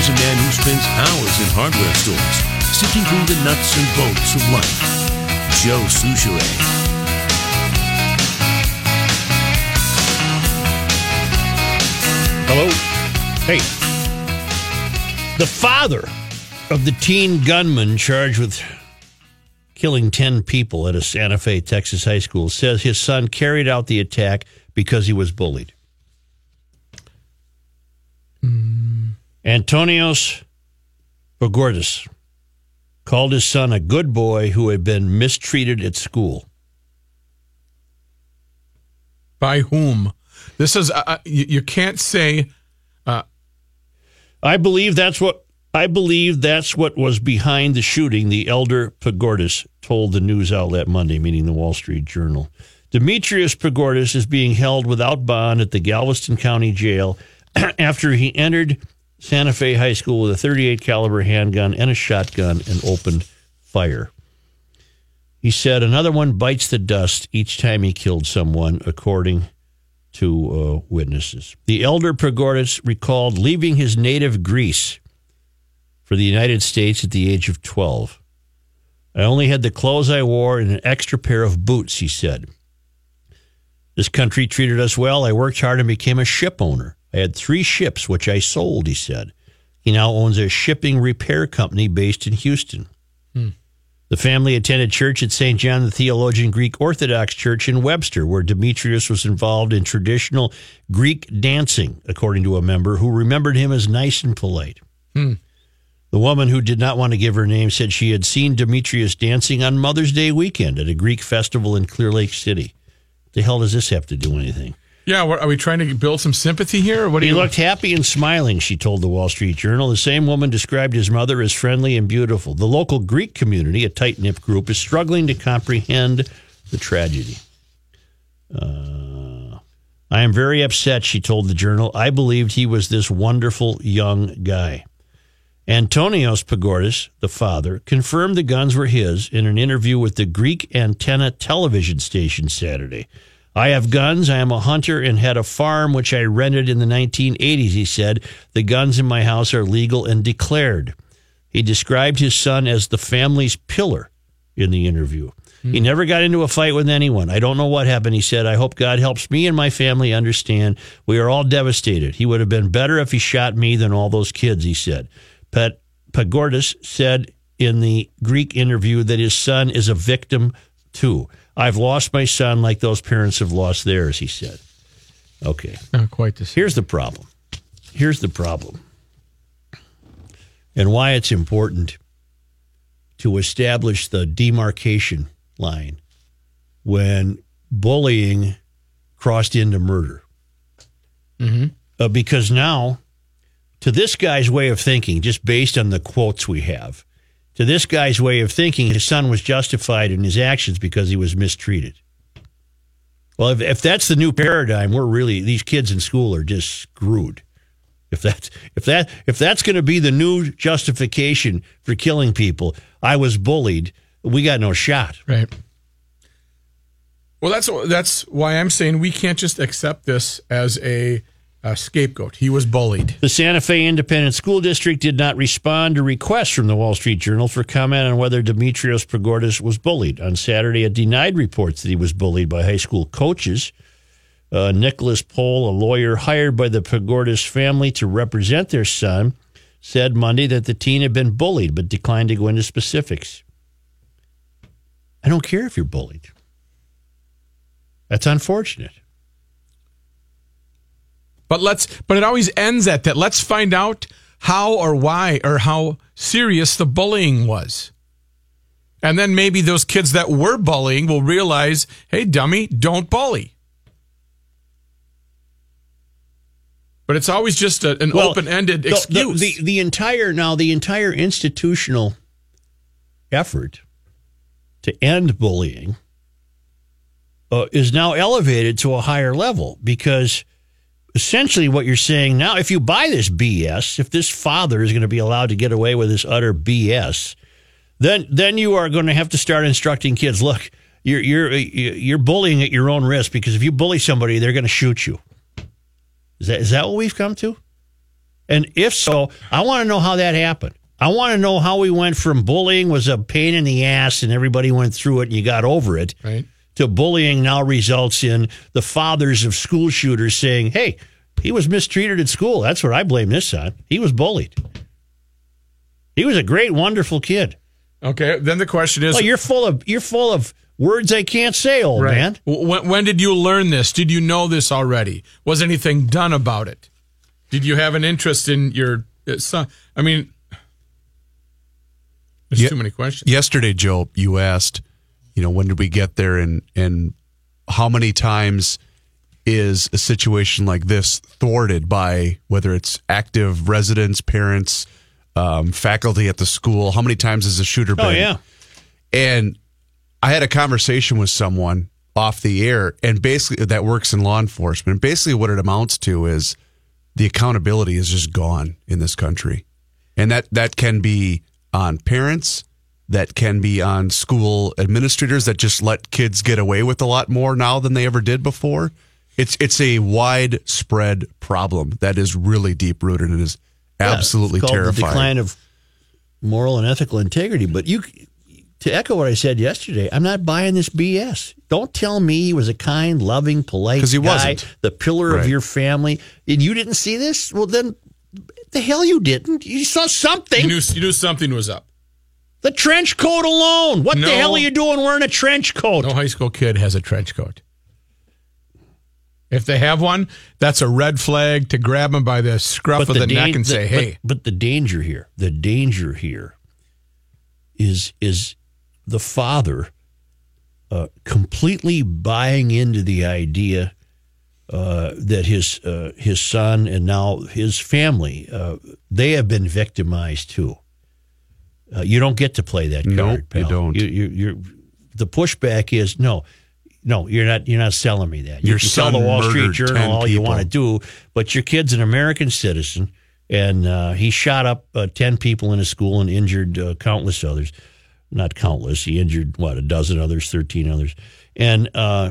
Here's a man who spends hours in hardware stores, sifting through the nuts and bolts of life. Joe Soucheray. Hello. Hey. The father of the teen gunman charged with killing 10 people at a Santa Fe, Texas high school says his son carried out the attack because he was bullied. Antonios Pagourtzis called his son a good boy who had been mistreated at school. By whom? This is uh, uh, you, you can't say I believe that's what I believe that's what was behind the shooting, the elder Pagourtzis told the news outlet Monday, meaning the Wall Street Journal. Demetrius Pagourtzis is being held without bond at the Galveston County Jail after he entered Santa Fe High School with a 38 caliber handgun and a shotgun and opened fire. He said another one bites the dust each time he killed someone, according to uh, witnesses. The elder Pagourtzis recalled leaving his native Greece for the United States at the age of 12. I only had the clothes I wore and an extra pair of boots, he said. This country treated us well. I worked hard and became a ship owner. I had three ships, which I sold, he said. He now owns a shipping repair company based in Houston. Hmm. The family attended church at St. John the Theologian Greek Orthodox Church in Webster, where Demetrius was involved in traditional Greek dancing, according to a member who remembered him as nice and polite. Hmm. The woman who did not want to give her name said she had seen Demetrius dancing on Mother's Day weekend at a Greek festival in Clear Lake City. The hell does this have to do anything? Yeah. What, are we trying to build some sympathy here? What He you looked happy and smiling, she told the Wall Street Journal. The same woman described his mother as friendly and beautiful. The local Greek community, a tight knit group, is struggling to comprehend the tragedy. Uh, I am very upset, she told the Journal. I believed he was this wonderful young guy. Antonios Pagourtzis, the father, confirmed the guns were his in an interview with the Greek Antenna television station Saturday. I have guns. I am a hunter and had a farm which I rented in the 1980s, he said. The guns in my house are legal and declared. He described his son as the family's pillar in the interview. He hmm. never got into a fight with anyone. I don't know what happened. He said, I hope God helps me and my family understand. We are all devastated. He would have been better if he shot me than all those kids, he said. Pat Pagourtzis said in the Greek interview that his son is a victim too. I've lost my son like those parents have lost theirs, he said. Okay. Not quite the same. Here's the problem. Here's the problem. And why it's important to establish the demarcation line when bullying crossed into murder. Uh, because now, to this guy's way of thinking, just based on the quotes we have, to this guy's way of thinking, his son was justified in his actions because he was mistreated. Well, if, if that's the new paradigm, we're really these kids in school are just screwed. If that's if that if that's going to be the new justification for killing people, I was bullied. We got no shot. Right. Well, that's that's why I'm saying we can't just accept this as a, a scapegoat. He was bullied. The Santa Fe Independent School District did not respond to requests from the Wall Street Journal for comment on whether Demetrios Pagourtzis was bullied. On Saturday, it denied reports that he was bullied by high school coaches. Uh, Nicholas Poehl, a lawyer hired by the Pagourtzis family to represent their son, said Monday that the teen had been bullied, but declined to go into specifics. I don't care if you're bullied. That's unfortunate. But let's but it always ends at that. Let's find out how or why or how serious the bullying was. And then maybe those kids that were bullying will realize, hey, dummy, don't bully. But it's always just a, an Well, open ended the- the- excuse. The, the, entire now the entire institutional effort to end bullying uh, is now elevated to a higher level because essentially what you're saying now, if you buy this BS, if this father is going to be allowed to get away with this utter BS, then then you are going to have to start instructing kids. Look, you're you're you're bullying at your own risk because if you bully somebody, they're going to shoot you. Is that is that what we've come to? And if so, I want to know how that happened. I want to know how we went from bullying was a pain in the ass and everybody went through it and you got over it Right. To bullying now results in the fathers of school shooters saying, hey, he was mistreated at school. That's what I blame this on. He was bullied. He was a great, wonderful kid. Okay. Then the question is, Oh, you're full of you're full of words I can't say, old Right. man. When, when did you learn this? Did you know this already? Was anything done about it? Did you have an interest in your uh, son? I mean, there's Yeah. too many questions. yesterday, Joe, you asked, you know, when did we get there, and and how many times is a situation like this thwarted by whether it's active residents, parents, um, faculty at the school? How many times has a shooter been? Oh yeah. And I had a conversation with someone off the air, and basically that works in law enforcement. And basically, what it amounts to is the accountability is just gone in this country, and that that can be on parents, that can be on school administrators that just let kids get away with a lot more now than they ever did before. It's it's a widespread problem that is really deep rooted and is Yeah, absolutely it's called The terrifying. decline of moral and ethical integrity. But you, to echo what I said yesterday, I'm not buying this BS. Don't tell me he was a kind, loving, polite 'Cause he guy, wasn't. the pillar of your family, and you didn't see this. Well, then the hell you didn't. You saw something. You knew, you knew something was up. The trench coat alone. What No. the hell are you doing wearing a trench coat? No high school kid has a trench coat. If they have one, that's a red flag to grab them by the scruff of the, dan- neck and say, the- "Hey, But, but the danger here, the danger here, is is the father uh, completely buying into the idea uh, that his uh, his son and now his family uh, they have been victimized too. Uh, you don't get to play that Nope, card. you don't. You, you, you're, the pushback is no, no. You're not. You're not selling me that. You can son the Wall Street Journal 10 all you want to do, but your kid's an American citizen, and uh, he shot up uh, ten people in a school and injured uh, countless others. Not countless. He injured what a dozen others, thirteen others, and uh,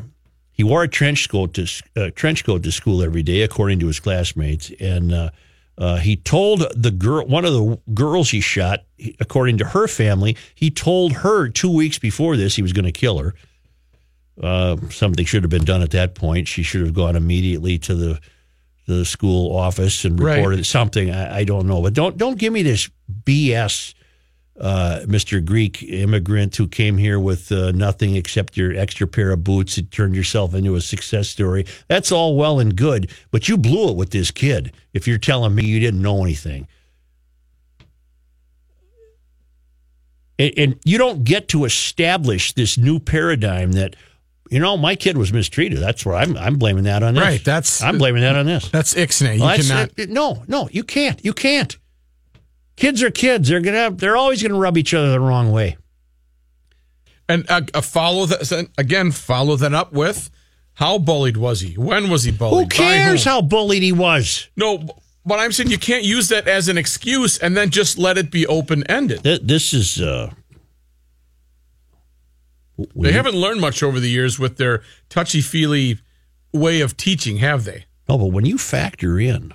he wore a trench coat to uh, trench coat to school every day, according to his classmates. And uh, he told the girl, one of the girls he shot, according to her family, he told her two weeks before this he was going to kill her. Uh, something should have been done at that point. She should have gone immediately to the to the school office and Right. reported something. I, I don't know, but don't don't give me this BS. Uh, Mr. Greek immigrant who came here with uh, nothing except your extra pair of boots and turned yourself into a success story. That's all well and good, but you blew it with this kid. If you're telling me you didn't know anything, and, and you don't get to establish this new paradigm that you know my kid was mistreated. That's where I'm. I'm blaming that on this. Right, that's- I'm blaming that on this. that's ixnay. You Well, that's- cannot." no, no, you can't. You can't. Kids are kids. They're gonna. They're always gonna rub each other the wrong way. And uh, uh, follow that again. Follow that up with how bullied was he? When was he bullied? Who By cares how bullied he was? No, but I'm saying you can't use that as an excuse and then just let it be open ended. Th- This is. Uh, They haven't learned much over the years with their touchy feely way of teaching, have they? No, but when you factor in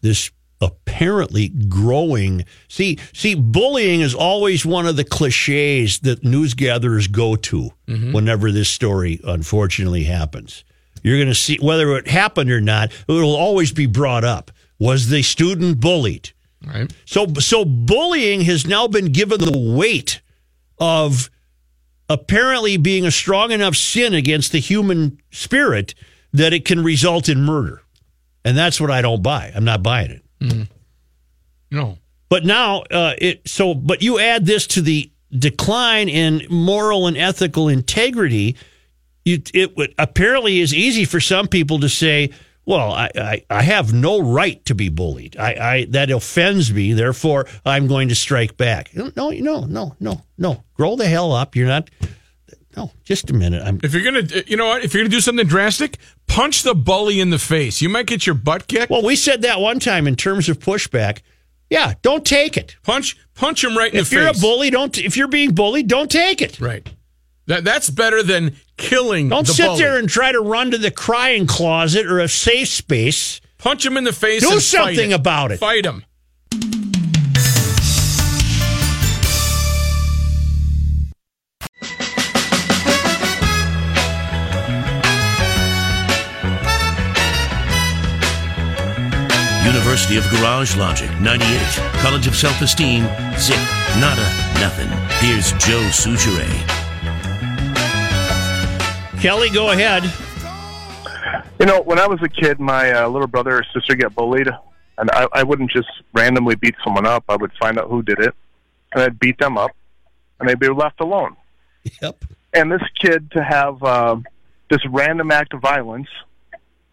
this apparently growing see see bullying is always one of the cliches that news gatherers go to mm-hmm. whenever this story unfortunately happens. You're going to see whether it happened or not, it will always be brought up. Was the student bullied? Right. So so bullying has now been given the weight of apparently being a strong enough sin against the human spirit that it can result in murder. And that's what I don't buy. I'm not buying it. No. But now uh, it so but you add this to the decline in moral and ethical integrity, you, it would apparently is easy for some people to say, well, I, I, I have no right to be bullied. I, I that offends me, therefore I'm going to strike back. No, no, no, no, no. Grow the hell up. You're not no, just a minute. I'm If you're gonna, uh, you know what? If you're gonna do something drastic, punch the bully in the face. You might get your butt kicked. well, we said that one time in terms of pushback. Yeah, don't take it. punch, punch him right in If the you're a bully, don't if you're being bullied, don't take it. right. That that's better than killing. Don't the sit bully. there and try to run to the crying closet or a safe space Punch him in the face. Do something it. about it. Fight him. Garage Logic, 98. College of Self Esteem, zip, nada, nothing. Here's Joe Soucheray. Kelly, go ahead. You know, when I was a kid, my uh, little brother or sister get bullied, and I, I wouldn't just randomly beat someone up. I would find out who did it, and I'd beat them up, and they'd be left alone. Yep. And this kid to have uh, this random act of violence,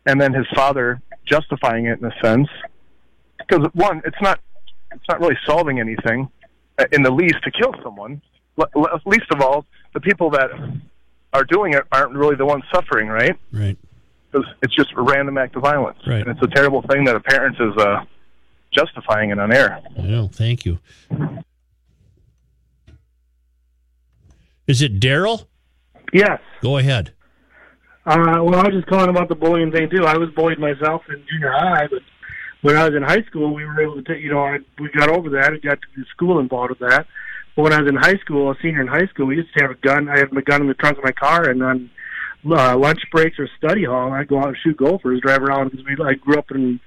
and then his father justifying it in a sense, because one, it's not, it's not really solving anything, uh, in the least, to kill someone. Le- le- least of all, the people that are doing it aren't really the ones suffering, right? Right. because it's just a random act of violence, Right. and it's a terrible thing that a parent is uh, justifying it on air. I know. Thank you. Is it Daryl? Yes. Go ahead. Uh, well, I was just calling about the bullying thing too. I was bullied myself in junior high, but when I was in high school, we were able to, take, you know, I, we got over that. We got the school involved with that. But when I was in high school, a senior in high school, we used to have a gun. I had my gun in the trunk of my car, and on uh, lunch breaks or study hall, I'd go out and shoot gophers, drive around because we. I grew up in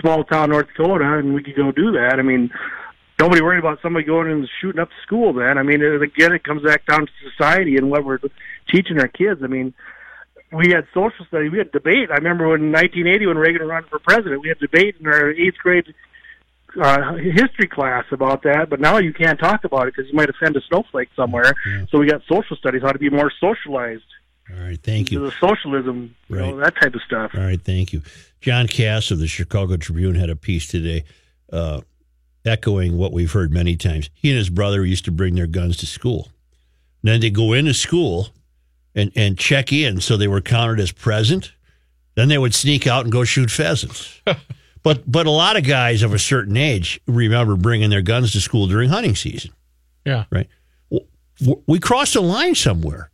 small town North Dakota, and we could go do that. I mean, nobody worried about somebody going and shooting up school. Then, I mean, it, again, it comes back down to society and what we're teaching our kids. I mean, we had social studies, we had debate. I remember when in 1980 when Reagan ran for president, we had debate in our eighth grade uh, history class about that. But now you can't talk about it because you might offend a snowflake somewhere. So we got social studies, how to be more socialized. All right. Thank you. The socialism, you know, that type of stuff. All right, thank you. John Kass of the Chicago Tribune had a piece today uh, echoing what we've heard many times. He and his brother used to bring their guns to school. then they go into school and, and check in so they were counted as present. Then they would sneak out and go shoot pheasants. but but a lot of guys of a certain age remember bringing their guns to school during hunting season Yeah. right? We crossed a line somewhere.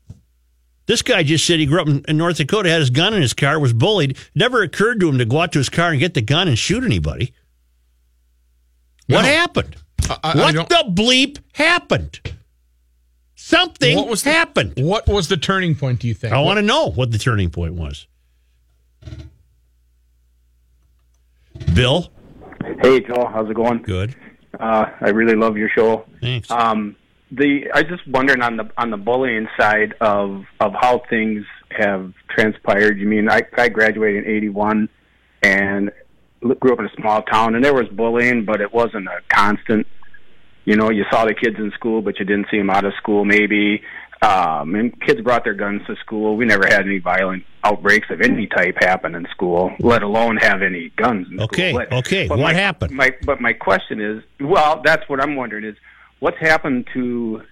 This guy just said he grew up in, in North Dakota, had his gun in his car, was bullied. Never occurred to him to go out to his car and get the gun and shoot anybody. What No. happened? I, I- I what don't- the bleep happened? Something What was the- happened. What was the turning point? Do you think? I want to know what the turning point was. Bill, Hey Joe, how's it going? good. Uh, I really love your show. Thanks. Um, the I was just wondering on the on the bullying side of of how things have transpired. You mean I I graduated in '81 and grew up in a small town, and there was bullying, but it wasn't a constant. You know, you saw the kids in school, but you didn't see them out of school. Maybe, um, and kids brought their guns to school. We never had any violent outbreaks of any type happen in school, let alone have any guns. In Okay, school. But- okay, but what my- happened? My, but my question is, well, that's what I'm wondering is, what's happened to,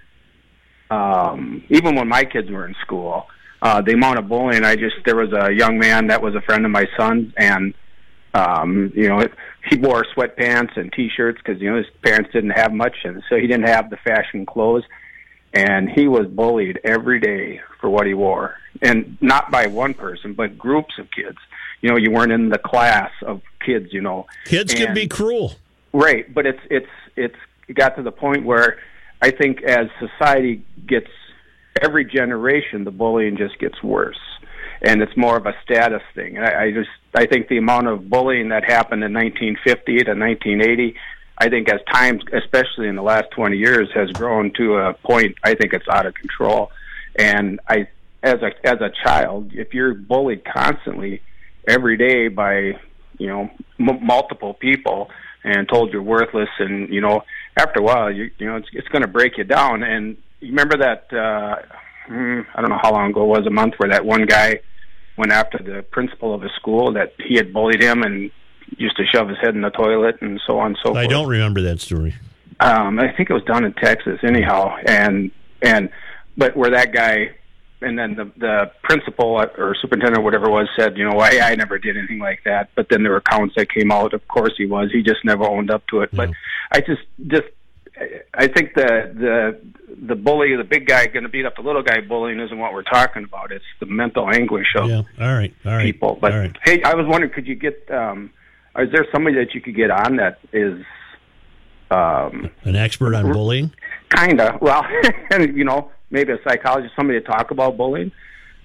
um, even when my kids were in school, uh, the amount of bullying. I just there was a young man that was a friend of my son, and um, you know, he wore sweatpants and t-shirts because you know his parents didn't have much, and so he didn't have the fashion clothes, and he was bullied every day for what he wore, and not by one person, but groups of kids. You know, you weren't in the class of kids. You know, Kids can be cruel. Right, but it's it's it's it got to the point where I think as society gets every generation, the bullying just gets worse, and it's more of a status thing. I, I just I think the amount of bullying that happened in 1950 to 1980, I think as times, especially in the last 20 years, has grown to a point. I think it's out of control, and I as a as a child, if you're bullied constantly every day by you know m- multiple people and told you're worthless and you know after a while you you know it's it's going to break you down and you remember that uh mm, I don't know how long ago it was a month where that one guy went after the principal of his school that he had bullied him and used to shove his head in the toilet and so on and so I forth don't remember that story. um, I think it was down in Texas, anyhow, and and but where that guy, and then the the principal or superintendent or whatever it was said, you know, I I never did anything like that. But then there were accounts that came out. Of course he was. He just never owned up to it. But I just just I think the the the bully, the big guy, going to beat up the little guy. Bullying isn't what we're talking about. It's the mental anguish of Yeah. All right. All right. people. But right. hey, I was wondering, could you get? um Is there somebody that you could get on that is um An expert on bullying. kind of well, you know, maybe a psychologist, somebody to talk about bullying,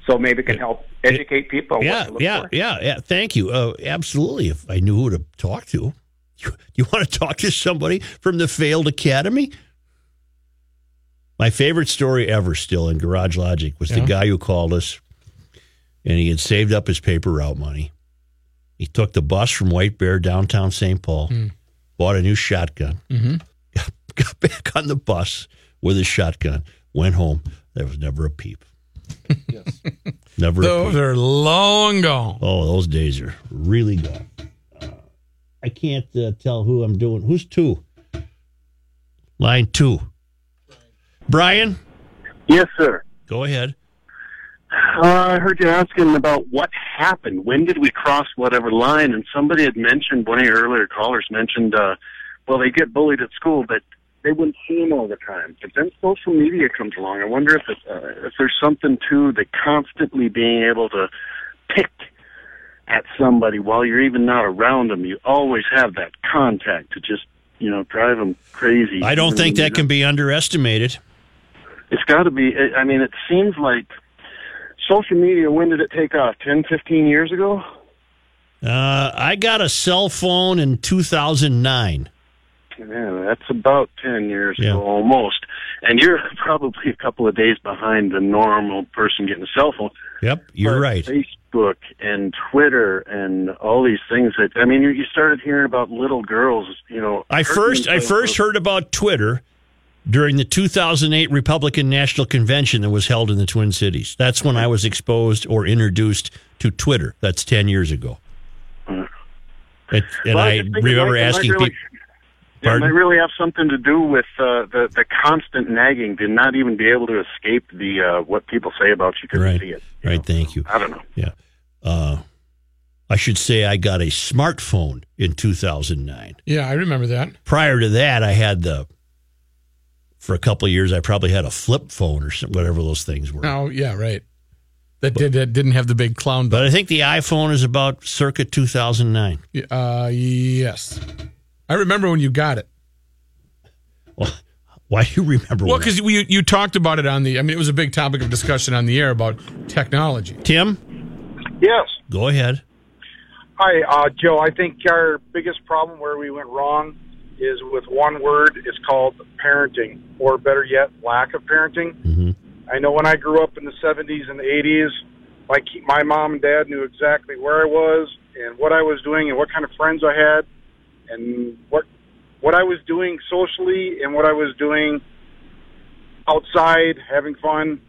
so maybe it can help educate people. Yeah, to look yeah, for. yeah, yeah. Thank you. Uh, absolutely. If I knew who to talk to, you, you want to talk to somebody from the failed academy? My favorite story ever, still in Garage Logic, was the guy who called us, and he had saved up his paper route money. He took the bus from White Bear downtown St. Paul, hmm. bought a new shotgun, mm-hmm. got, got back on the bus with his shotgun, went home. There was never a peep. Yes. Never a Those are long gone. Oh, those days are really gone. I can't uh, tell who I'm doing. Who's two? Line two. Brian, Yes, sir. go ahead. Uh, I heard you asking about what happened. When did we cross whatever line? And somebody had mentioned, one of your earlier callers mentioned, uh, well, they get bullied at school, but they wouldn't see them all the time. But then social media comes along. I wonder if it, uh, if there's something to the constantly being able to pick at somebody while you're even not around them. You always have that contact to just, you know, drive them crazy. I don't think that can be underestimated. it's got to be. I mean, it seems like social media. When did it take off? 10, 15 years ago. Uh, I got a cell phone in 2009. Yeah, that's about ten years Yeah. ago, almost. And you're probably a couple of days behind the normal person getting a cell phone. Yep, you're But right. Facebook and Twitter and all these things that I mean, you, you started hearing about little girls. You know, I first I first heard about Twitter during the 2008 Republican National Convention that was held in the Twin Cities. That's when I was exposed or introduced to Twitter. That's 10 years ago. Mm. And, and Well, I it remember it might asking really- people. Yeah, it might really have something to do with uh, the the constant nagging to not even be able to escape the uh, what people say about you because Right. see it. Right, know. thank you. I don't know. Yeah. Uh, I should say I got a smartphone in 2009. Yeah, I remember that. Prior to that, I had the, for a couple of years, I probably had a flip phone or some, whatever those things were. Oh, yeah, right. That did that didn't have the big clown. But I think the iPhone is about circa 2009. Uh, yes, I remember when you got it. Well, why do you remember? Well, because you you talked about it on the. I mean, it was a big topic of discussion on the air about technology. Tim, Yes. go ahead. Hi, uh, Joe. I think our biggest problem where we went wrong is with one word. It's called parenting, or better yet, lack of parenting. hmm I know when I grew up in the 70s and the 80s, like my mom and dad knew exactly where I was and what I was doing and what kind of friends I had and what what I was doing socially and what I was doing outside having fun.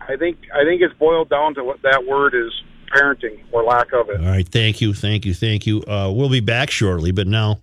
I think I think it's boiled down to what that word is parenting or lack of it. All right. Thank you. Thank you. Thank you. Uh, we'll be back shortly, but now,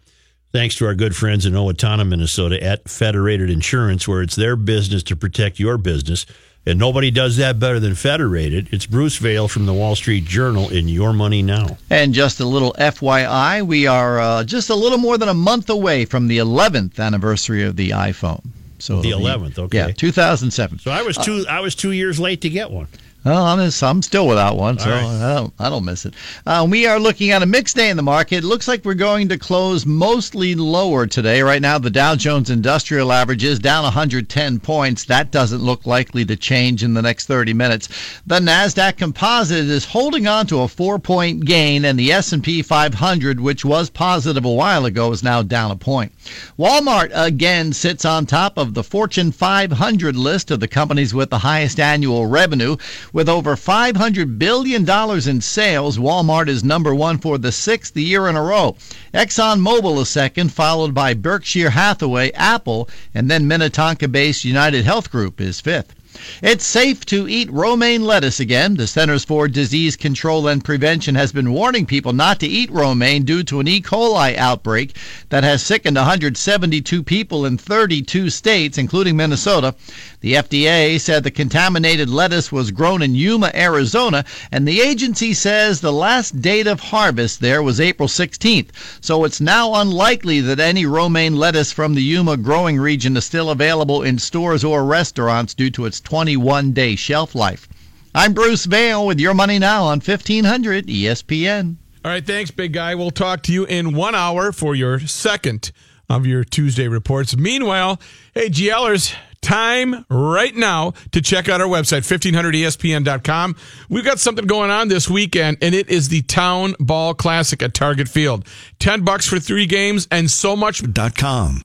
thanks to our good friends in Owatonna, Minnesota at Federated Insurance, where it's their business to protect your business. And nobody does that better than Federated. It's Bruce Vail from the Wall Street Journal in Your Money Now. And just a little FYI, we are uh, just a little more than a month away from the 11th anniversary of the iPhone. So The it'll be- 11th, okay. Yeah, 2007. So I was two. I was two years late to get one. Well, I'm, just- I'm still without one, so right. I don't I don't miss it. Uh, we are looking at a mixed day in the market. It looks like we're going to close mostly lower today. Right now, the Dow Jones Industrial Average is down 110 points. That doesn't look likely to change in the next 30 minutes. The Nasdaq Composite is holding on to a four-point gain, and the S&P 500, which was positive a while ago, is now down a point. Walmart again sits on top of the Fortune 500 list of the companies with the highest annual revenue. With over $500 billion in sales, Walmart is number one for the sixth year in a row. ExxonMobil is second, followed by Berkshire Hathaway, Apple, and then Minnetonka based United Health Group is fifth. It's safe to eat romaine lettuce again. The Centers for Disease Control and Prevention has been warning people not to eat romaine due to an E. coli outbreak that has sickened 172 people in 32 states, including Minnesota. The FDA said the contaminated lettuce was grown in Yuma, Arizona, and the agency says the last date of harvest there was April 16th. So it's now unlikely that any romaine lettuce from the Yuma growing region is still available in stores or restaurants due to its 21 day shelf life. I'm Bruce Vail with Your Money Now on E 1500 ESPN. All right, thanks, big guy. We'll talk to you in one hour for your second of your Tuesday reports. Meanwhile, hey, GLers, time right now to check out our website, E 1500ESPN.com. We've got something going on this weekend, and it is the Town Ball Classic at Target Field. 10 bucks for three games and so much. Dot com.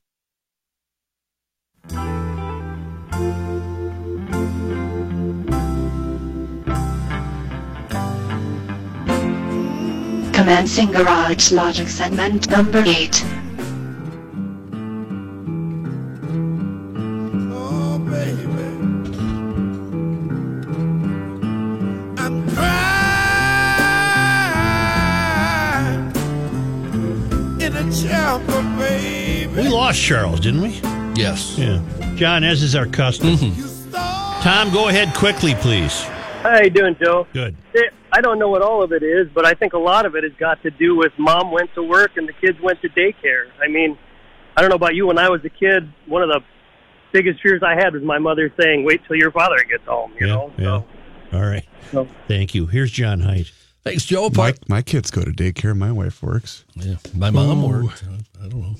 Commencing Garage Logic segment number 8. Oh, baby. I'm crying in a chamber. We lost Charles, didn't we? Yes. Yeah. John, as is our custom. Mm-hmm. Tom, go ahead quickly, please. How you doing, Joe? Good. It, I don't know what all of it is, but I think a lot of it has got to do with mom went to work and the kids went to daycare. I mean, I don't know about you. When I was a kid, one of the biggest fears I had was my mother saying, "Wait till your father gets home." You know. Yeah. All right. So- Thank you. Here's John Height. Thanks, Joe. My, my kids go to daycare. My wife works. Yeah, my mom Ooh. worked. I don't know.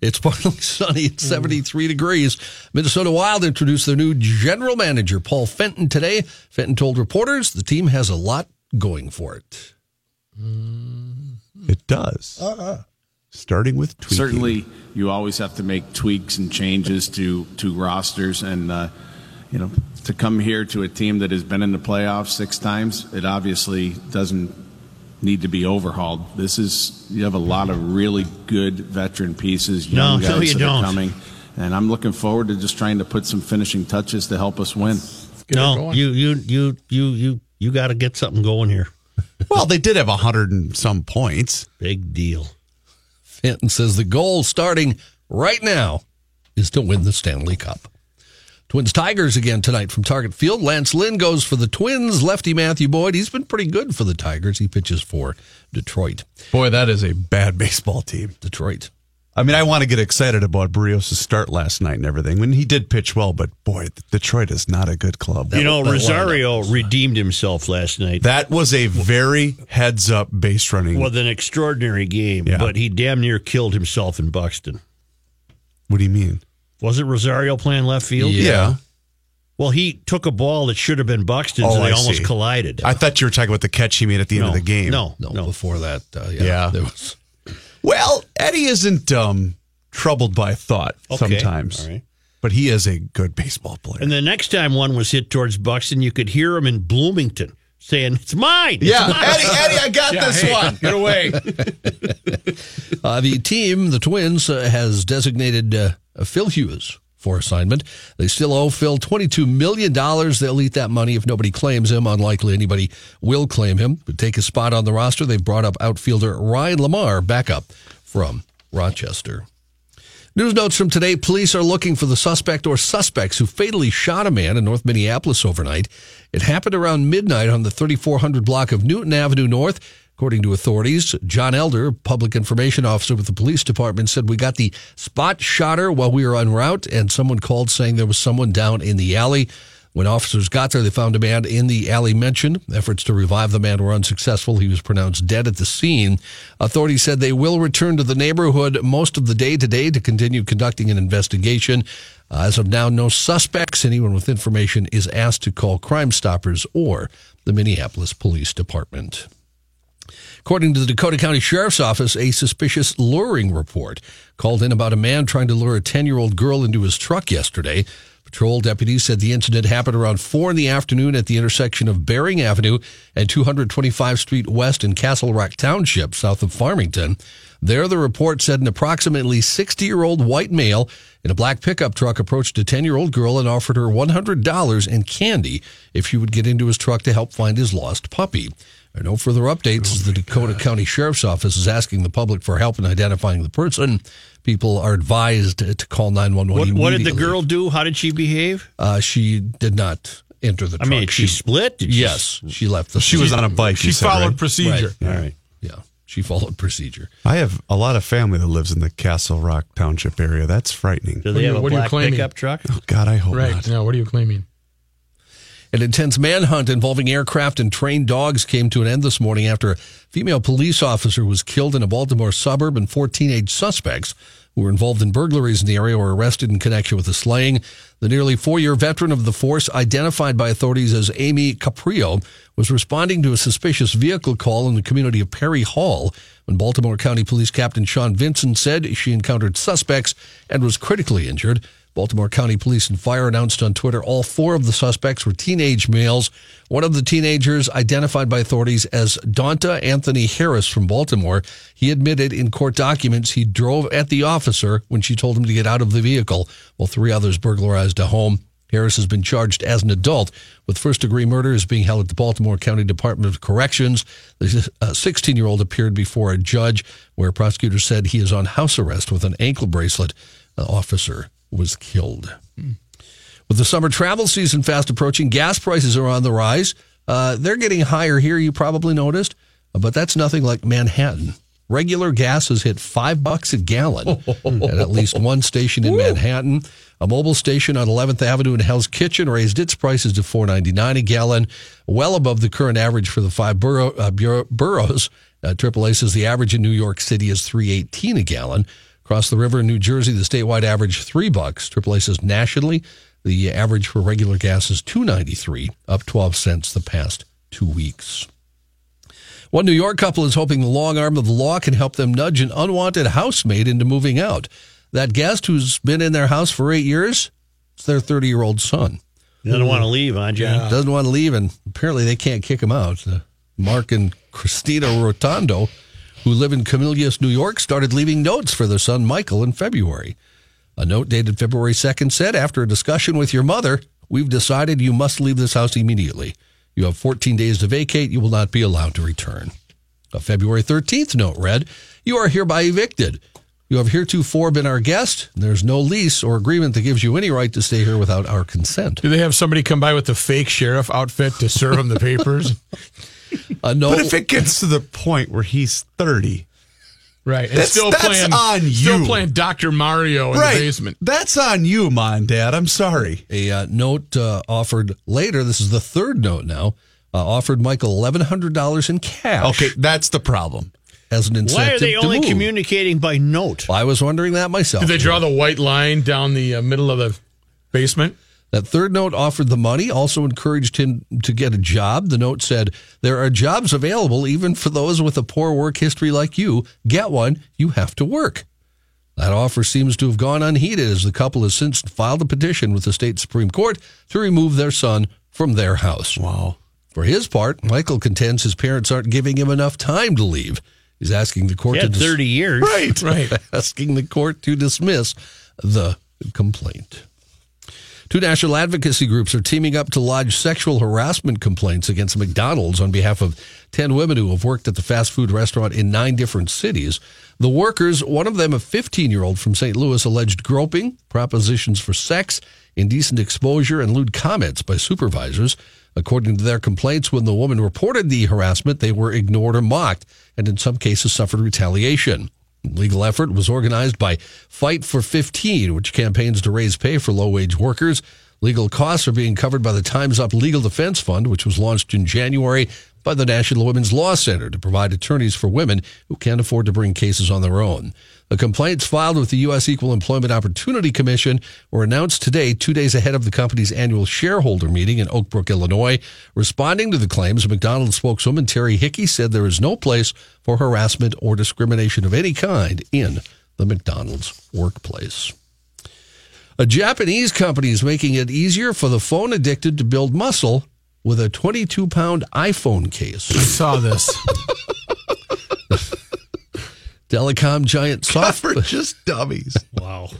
It's partly sunny at 73 degrees. Minnesota Wild introduced their new general manager, Paul Fenton, today. Fenton told reporters the team has a lot going for it. It does. Uh-uh. Starting with tweaking. Certainly, you always have to make tweaks and changes to to rosters, and uh, you know, to come here to a team that has been in the playoffs six times, it obviously doesn't need to be overhauled. This is you have a lot of really good veteran pieces, young No, guys no, you that don't. are coming, and I'm looking forward to just trying to put some finishing touches to help us win. No, you you you you you you got to get something going here. Well, they did have a hundred and some points. Big deal. Fenton says the goal starting right now is to win the Stanley Cup. Twins Tigers again tonight from Target Field. Lance Lynn goes for the Twins. Lefty Matthew Boyd, he's been pretty good for the Tigers. He pitches for Detroit. Boy, that is a bad baseball team. Detroit. I mean, I want to get excited about Berrios' start last night and everything. When he did pitch well, but boy, Detroit is not a good club. you know, Rosario redeemed himself last night. That was a very heads up base running. with an extraordinary game, Yeah. but he damn near killed himself in Buxton. What do you mean? Was it Rosario playing left field? Yeah. Well, he took a ball that should have been Buxton's, Oh, and they I almost see. collided. I thought you were talking about the catch he made at the end of the game. no. No, before that, uh, yeah, Yeah. there was. Well, Eddie isn't um, troubled by thought Okay. sometimes, All right. but he is a good baseball player. And the next time one was hit towards Buxton, you could hear him in Bloomington saying, "It's mine." It's yeah, mine." Eddie, Eddie, I got Yeah, this hey. one. Get away. Uh, the team, the Twins, uh, has designated uh, Phil Hughes for assignment. They still owe Phil $22 million. They'll eat that money if nobody claims him. Unlikely anybody will claim him. But take his spot on the roster. They've brought up outfielder Ryan LaMarre back up from Rochester. News notes from today. Police are looking for the suspect or suspects who fatally shot a man in North Minneapolis overnight. It happened around midnight on the 3400 block of Newton Avenue North. According to authorities, John Elder, public information officer with the police department, said we got the spot shotter while we were en route, and someone called saying there was someone down in the alley. When officers got there, they found a man in the alley mentioned. Efforts to revive the man were unsuccessful. He was pronounced dead at the scene. Authorities said they will return to the neighborhood most of the day today to continue conducting an investigation. Uh, as of now, no suspects. Anyone with information is asked to call Crime Stoppers or the Minneapolis Police Department. According to the Dakota County Sheriff's Office, a suspicious luring report called in about a man trying to lure a 10 year old girl into his truck yesterday. Patrol deputies said the incident happened around 4 in the afternoon at the intersection of Bering Avenue and 225 Street West in Castle Rock Township, south of Farmington. There, the report said an approximately 60 year old white male in a black pickup truck approached a 10 year old girl and offered her $100 and candy if she would get into his truck to help find his lost puppy. There are no further updates. as the Dakota County Sheriff's Office is asking the public for help in identifying the person. People are advised to call 911 What, what did the girl do? How did she behave? Uh, she did not enter the I truck. mean, she split? She- yes, she left the. She was on a bike. She said, followed right? procedure. All right. Yeah, she followed procedure. I have a lot of family that lives in the Castle Rock Township area. That's frightening. Do What they you- have a what black pickup truck? Oh God, I hope Right. not. Now, what are you claiming? An intense manhunt involving aircraft and trained dogs came to an end this morning after a female police officer was killed in a Baltimore suburb and four teenage suspects who were involved in burglaries in the area were arrested in connection with the slaying. The nearly four year veteran of the force, identified by authorities as Amy Caprio, was responding to a suspicious vehicle call in the community of Perry Hall when Baltimore County Police Captain Sean Vincent said she encountered suspects and was critically injured. Baltimore County Police and Fire announced on Twitter all four of the suspects were teenage males. One of the teenagers, identified by authorities as Dawnta Anthony Harris from Baltimore, he admitted in court documents he drove at the officer when she told him to get out of the vehicle, while three others burglarized a home. Harris has been charged as an adult with first degree murder is being held at the Baltimore County Department of Corrections. The uh, 16 year old appeared before a judge where prosecutors said he is on house arrest with an ankle bracelet. The officer was killed. With the summer travel season fast approaching, gas prices are on the rise. Uh, they're getting higher here, you probably noticed, but that's nothing like Manhattan. Regular gas has hit five bucks a gallon at at least one station in Manhattan. A mobile station on 11th Avenue in Hell's Kitchen raised its prices to $4.99 a gallon, well above the current average for the five borough, uh, bur- boroughs. Uh, AAA says the average in New York City is 3.18 a gallon. Across the river in New Jersey, the statewide average three bucks. AAA says nationally, the average for regular gas is 2.93, up 12 cents the past two weeks. One New York couple is hoping the long arm of the law can help them nudge an unwanted housemate into moving out. That guest who's been in their house for eight years, it's their 30 year old son. Doesn't want to leave, huh, John? Doesn't want to leave, and apparently they can't kick him out. Uh, Mark and Christina Rotondo, who live in Camillus, New York, started leaving notes for their son Michael in February. A note dated February 2nd said, After a discussion with your mother, we've decided you must leave this house immediately. You have 14 days to vacate. You will not be allowed to return. A February 13th note read, You are hereby evicted. You have heretofore been our guest. There's no lease or agreement that gives you any right to stay here without our consent. Do they have somebody come by with a fake sheriff outfit to serve them the papers? Uh, no, But if it gets to the point where he's 30, right. And That's- still that's playing on Still playing Dr. Mario in right, the basement. that's on you, Mom, Dad. I'm sorry. A uh, note uh, offered later, this is the third note now, uh, offered Michael $1,100 in cash Okay, that's the problem. as an incentive Why are they to only move. communicating by note? I was wondering that myself. Did they draw the white line down the uh, middle of the basement? That third note offered the money, also encouraged him to get a job. The note said, There are jobs available even for those with a poor work history like you. Get one, you have to work. That offer seems to have gone unheeded as the couple has since filed a petition with the state Supreme Court to remove their son from their house. Wow. For his part, Michael contends his parents aren't giving him enough time to leave. He's asking the court He to dis- 30 years. Right. Right. asking the court to dismiss the complaint. Two national advocacy groups are teaming up to lodge sexual harassment complaints against McDonald's on behalf of 10 women who have worked at the fast food restaurant in nine different cities. The workers, one of them a 15 year old from St. Louis, alleged groping, propositions for sex, indecent exposure, and lewd comments by supervisors. According to their complaints, when the woman reported the harassment, they were ignored or mocked, and in some cases suffered retaliation. Legal effort was organized by Fight for 15, which campaigns to raise pay for low wage workers. Legal costs are being covered by the Time's Up Legal Defense Fund, which was launched in January by the National Women's Law Center to provide attorneys for women who can't afford to bring cases on their own. The complaints filed with the U.S. Equal Employment Opportunity Commission were announced today, two days ahead of the company's annual shareholder meeting in Oak Brook, Illinois. Responding to the claims, McDonald's spokeswoman Terri Hickey said there is no place for harassment or discrimination of any kind in the McDonald's workplace. A Japanese company is making it easier for the phone addicted to build muscle with a 22 pound iPhone case. I saw this. Telecom giant Soft We're just dummies. Wow.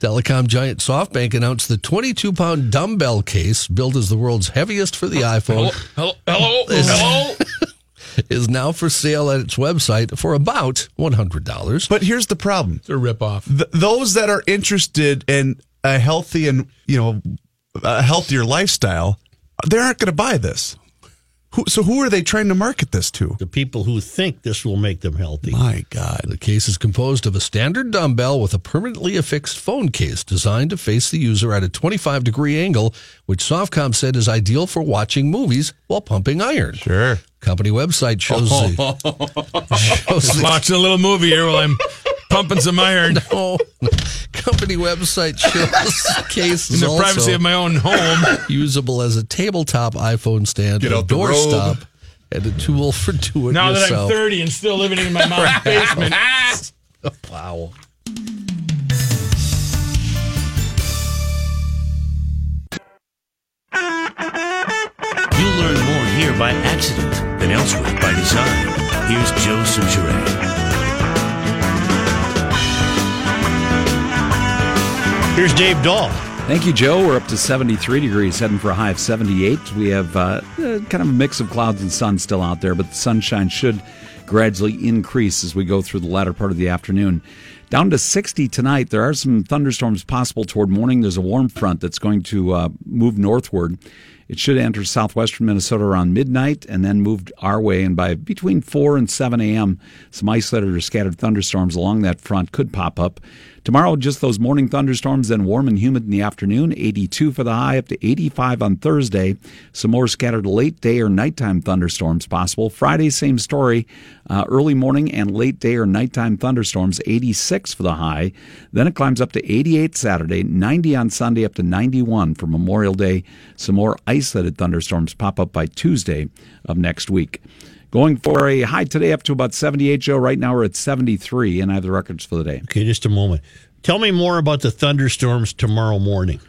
Telecom giant SoftBank announced the 22 pound dumbbell case, built as the world's heaviest for the iPhone, Hello, hello, Is- hello. is now for sale at its website for about $100. But here's the problem: It's a ripoff. Th- those that are interested in a healthy and you know a healthier lifestyle, they aren't going to buy this. Who, so who are they trying to market this to? The people who think this will make them healthy. My God. The case is composed of a standard dumbbell with a permanently affixed phone case designed to face the user at a 25 degree angle, which SoftBank said is ideal for watching movies while pumping iron. Sure. Company website shows the, shows Just the watching a little movie here while I'm pumping some iron no, company website shows case in the also privacy of my own home. usable as a tabletop iPhone stand, Get a out the doorstop, and a tool for do it Now that I'm yourself. 30 and still living in my mom's basement. Wow. You'll learn more here by accident than elsewhere by design. Here's Joe Soucheray. Here's Dave Dahl. Thank you, Joe. We're up to 73 degrees, heading for a high of 78. We have uh, uh, kind of a mix of clouds and sun still out there, but the sunshine should gradually increase as we go through the latter part of the afternoon. Down to 60 tonight. There are some thunderstorms possible toward morning. There's a warm front that's going to uh, move northward. It should enter southwestern Minnesota around midnight and then move our way. And by between 4 and 7 a.m., some isolated or scattered thunderstorms along that front could pop up. Tomorrow, just those morning thunderstorms, then warm and humid in the afternoon. 82 for the high, up to 85 on Thursday. Some more scattered late day or nighttime thunderstorms possible. Friday, same story. Uh, early morning and late day or nighttime thunderstorms. 86 for the high. Then it climbs up to 88 Saturday, 90 on Sunday, up to 91 for Memorial Day. Some more isolated thunderstorms pop up by Tuesday of next week. Going for a high today up to about 78, Joe. Right now we're at 73, and I have the records for the day. Okay, just a moment. Tell me more about the thunderstorms tomorrow morning.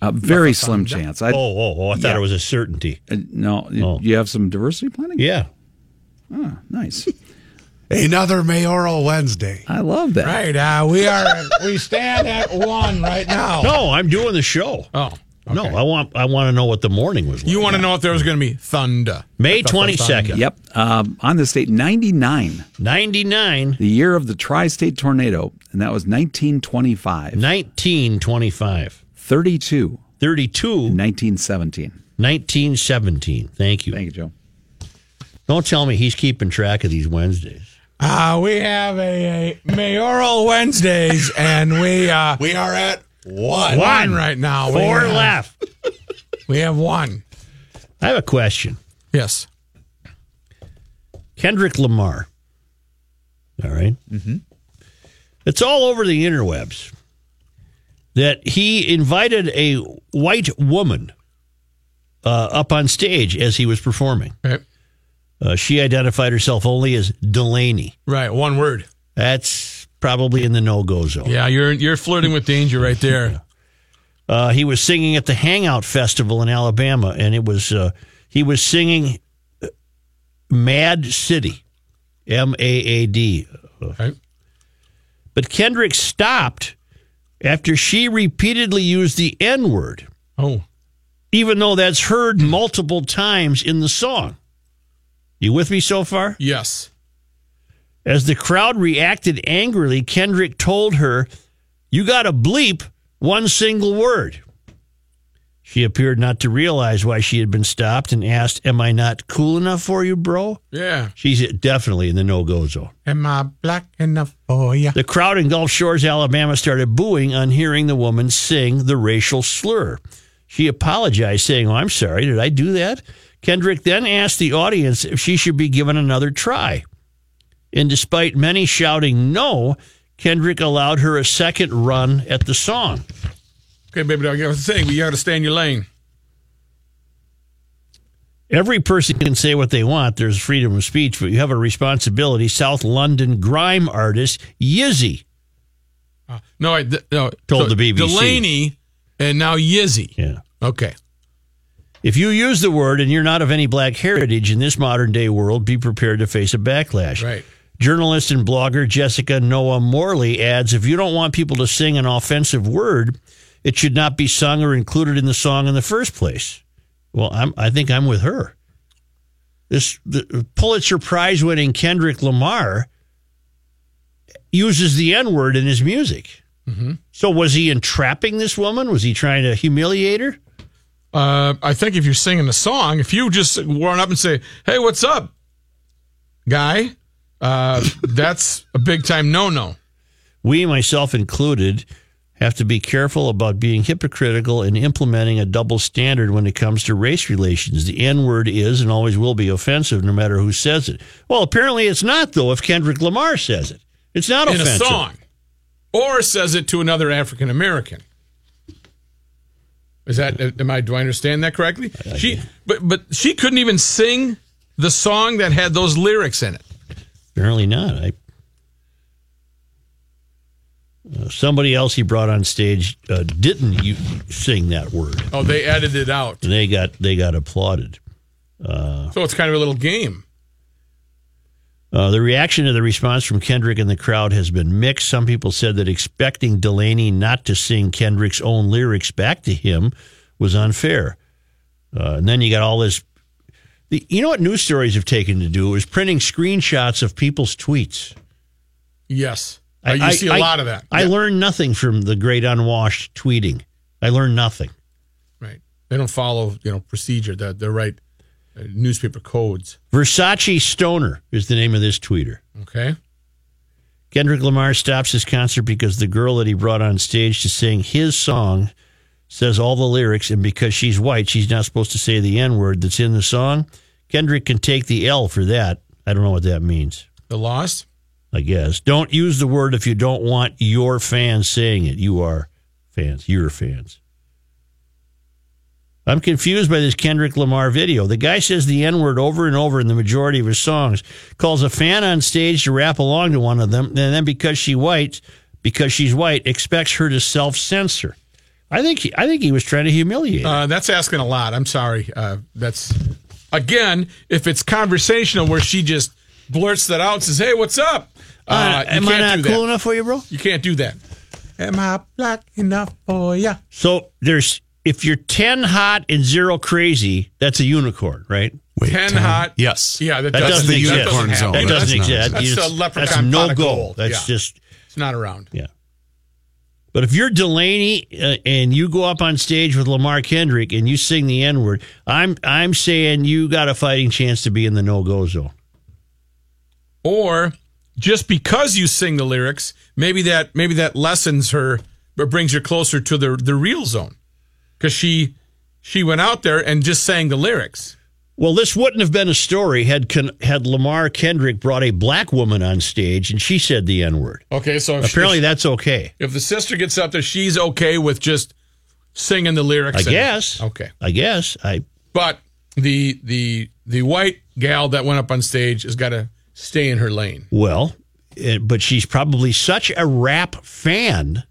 A very slim chance. I, oh, oh, oh! I thought Yeah. it was a certainty. Uh, no, Oh. you have some diversity planning? Yeah. Oh, nice. Another mayoral Wednesday. I love that. Right. Uh, we are. We stand at one right now. No, I'm doing the show. Oh. No, I want I want to know what the morning was like. You want to know if there was going to be thunder? May 22nd. Yep. Um, on this date, 99, 99, the year of the tri state tornado, and that was 1925. 1925, 32, 32, 1917. 1917. Thank you. Thank you, Joe. Don't tell me he's keeping track of these Wednesdays. Uh, we have a, a mayoral Wednesdays, and we uh, We are at one. one right now. We Four have- left. We have one. I have a question. Yes. Kendrick Lamar. All right. Mm-hmm. It's all over the interwebs that he invited a white woman uh, up on stage as he was performing. Right. Uh, she identified herself only as Delaney. Right. One word. That's probably in the no-go zone. Yeah, you're you're flirting with danger right there. Uh, he was singing at the Hangout Festival in Alabama, and it was uh, he was singing uh, "Mad City," M A A D. Right. But Kendrick stopped after she repeatedly used the N word, Oh. even though that's heard multiple times in the song. You with me so far? Yes. As the crowd reacted angrily, Kendrick told her, You got to bleep one single word. She appeared not to realize why she had been stopped and asked, Am I not cool enough for you, bro? Yeah. She's definitely in the no go zone. Am I black enough for you? The crowd in Gulf Shores, Alabama started booing on hearing the woman sing the racial slur. She apologized, saying, Oh, I'm sorry. Did I do that? Kendrick then asked the audience if she should be given another try. And despite many shouting no, Kendrick allowed her a second run at the song. Okay, baby, I was saying, but you got to stay in your lane. Every person can say what they want. There's freedom of speech, but you have a responsibility. South London grime artist Yizzy uh, No, I th- no. Told so the BBC. Delaney and now Yizzy. Yeah. Okay. If you use the word and you're not of any black heritage in this modern day world, be prepared to face a backlash. Right. Journalist and blogger Jessica Noah Morley adds if you don't want people to sing an offensive word, it should not be sung or included in the song in the first place. Well, I'm, I think I'm with her. This the Pulitzer Prize winning Kendrick Lamar uses the N word in his music. Mhm. So was he entrapping this woman? Was he trying to humiliate her? Uh, I think if you're singing a song, if you just run up and say, "Hey, what's up, guy?" Uh, that's a big time no no. we, myself included, have to be careful about being hypocritical and implementing a double standard when it comes to race relations. The N word is and always will be offensive no matter who says it. Well, apparently it's not, though, if Kendrick Lamar says it. It's not in offensive. a song, or says it to another African American. Is that am I do I understand that correctly? She but but she couldn't even sing the song that had those lyrics in it. Apparently not. I, uh, somebody else he brought on stage uh, didn't u- sing that word. Oh, they edited it out. And they got they got applauded. Uh, So it's kind of a little game. Uh, the reaction to the response from Kendrick and the crowd has been mixed. Some people said that expecting Delaney not to sing Kendrick's own lyrics back to him was unfair. Uh, and then you got all this. The, you know what news stories have taken to do is printing screenshots of people's tweets. Yes. Uh, you see a lot of that. I Yeah. learned nothing from the great unwashed tweeting. I learned nothing. Right. They don't follow, you know, procedure, the the right uh, newspaper codes. Versace Stoner is the name of this tweeter. Okay. Kendrick Lamar stops his concert because the girl that he brought on stage to sing his song says all the lyrics, and because she's white, she's not supposed to say the N word that's in the song. Kendrick can take the L for that. I don't know what that means. The lost? I guess. Don't use the word if you don't want your fans saying it. You are fans. Your fans. I'm confused by this Kendrick Lamar video. The guy says the N word over and over in the majority of his songs, calls a fan on stage to rap along to one of them, and then because she white, because she's white, expects her to self censor. I think he, I think he was trying to humiliate. Uh, that's asking a lot. I'm sorry. Uh, that's again, if it's conversational where she just blurts that out and says, "Hey, what's up?" Uh, you Am I can't cool that. enough for you, bro? You can't do that. Am I black enough for ya? So there's if you're ten hot and zero crazy, that's a unicorn, right? Ten hot. Yes. Yeah, that, That doesn't, doesn't that exist. doesn't Unicorn zone. That doesn't not- exist. That's You a leprechaun That's no goal. That's Yeah. just It's not around. yeah. But if you're Delaney uh, and you go up on stage with Lamar Kendrick and you sing the N word, I'm I'm saying you got a fighting chance to be in the no go zone. Or just because you sing the lyrics, maybe that maybe that lessens her, but brings her closer to the the real zone, because she she went out there and just sang the lyrics. Well, this wouldn't have been a story had had Lamar Kendrick brought a black woman on stage and she said the N word. Okay, so Apparently, if, that's okay. if the sister gets up there, she's okay with just singing the lyrics. I and- guess. Okay, I guess. I but the the the white gal that went up on stage has got to stay in her lane. well, eh, but she's probably such a rap fan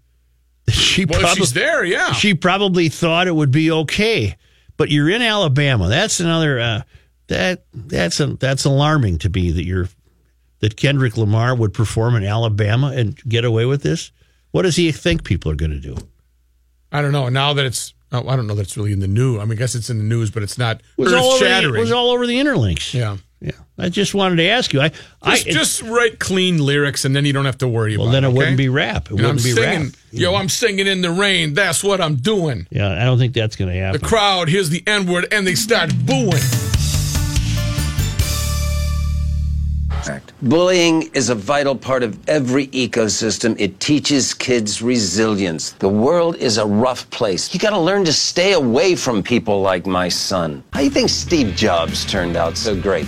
she Well, probably she's there, yeah. she probably thought it would be okay. But you're in Alabama. That's another uh, that that's a, that's alarming to me that you're that Kendrick Lamar would perform in Alabama and get away with this. What does he think people are going to do? I don't know. Now that it's, oh, I don't know that it's really in the news. I mean, I guess it's in the news, but it's not It was all over the, it was all over the interlinks. yeah. Yeah, I just wanted to ask you. I, I Just, just write clean lyrics, and then you don't have to worry well, about Well, then it. it wouldn't be rap. It You know, I'm wouldn't be singing, rap. yo, I'm singing in the rain. That's what I'm doing. Yeah, I don't think that's going to happen. The crowd hears the N word and they start booing. Bullying is a vital part of every ecosystem. It teaches kids resilience. The world is a rough place. You gotta learn to stay away from people like my son. How do you think Steve Jobs turned out so great?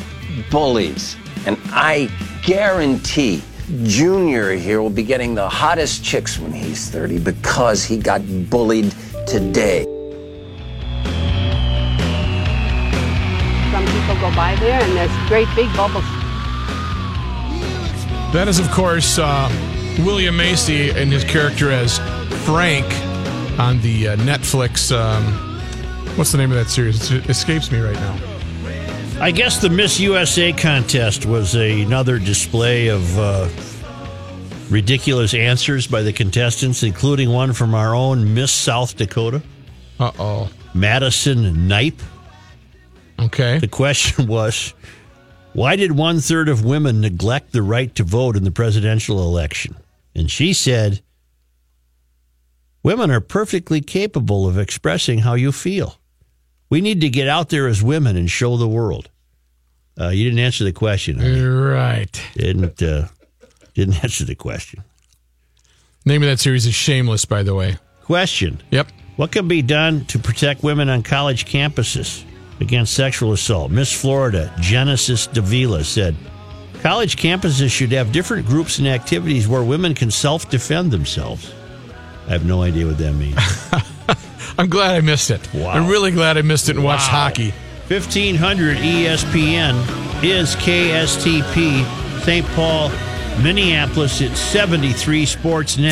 Bullies. And I guarantee Junior here will be getting the hottest chicks when he's 30 because he got bullied today. Some people go by there and there's great big bubbles. That is, of course, uh, William Macy and his character as Frank on the uh, Netflix. Um, what's the name of that series? It escapes me right now. I guess the Miss USA contest was another display of uh, ridiculous answers by the contestants, including one from our own Miss South Dakota. Uh oh. Madison Knipe. Okay. The question was why did one third of women neglect the right to vote in the presidential election? And she said, Women are perfectly capable of expressing how you feel. We need to get out there as women and show the world. Uh, you didn't answer the question. honey. Right. Didn't uh, didn't answer the question. Name of that series is Shameless, by the way. Question. Yep. What can be done to protect women on college campuses against sexual assault? Miss Florida, Genesis Davila said, college campuses should have different groups and activities where women can self defend themselves. I have no idea what that means. I'm glad I missed it. Wow. I'm really glad I missed it and watched hockey. 1500 ESPN is KSTP, St. Paul, Minneapolis. It's 73 Sports Net.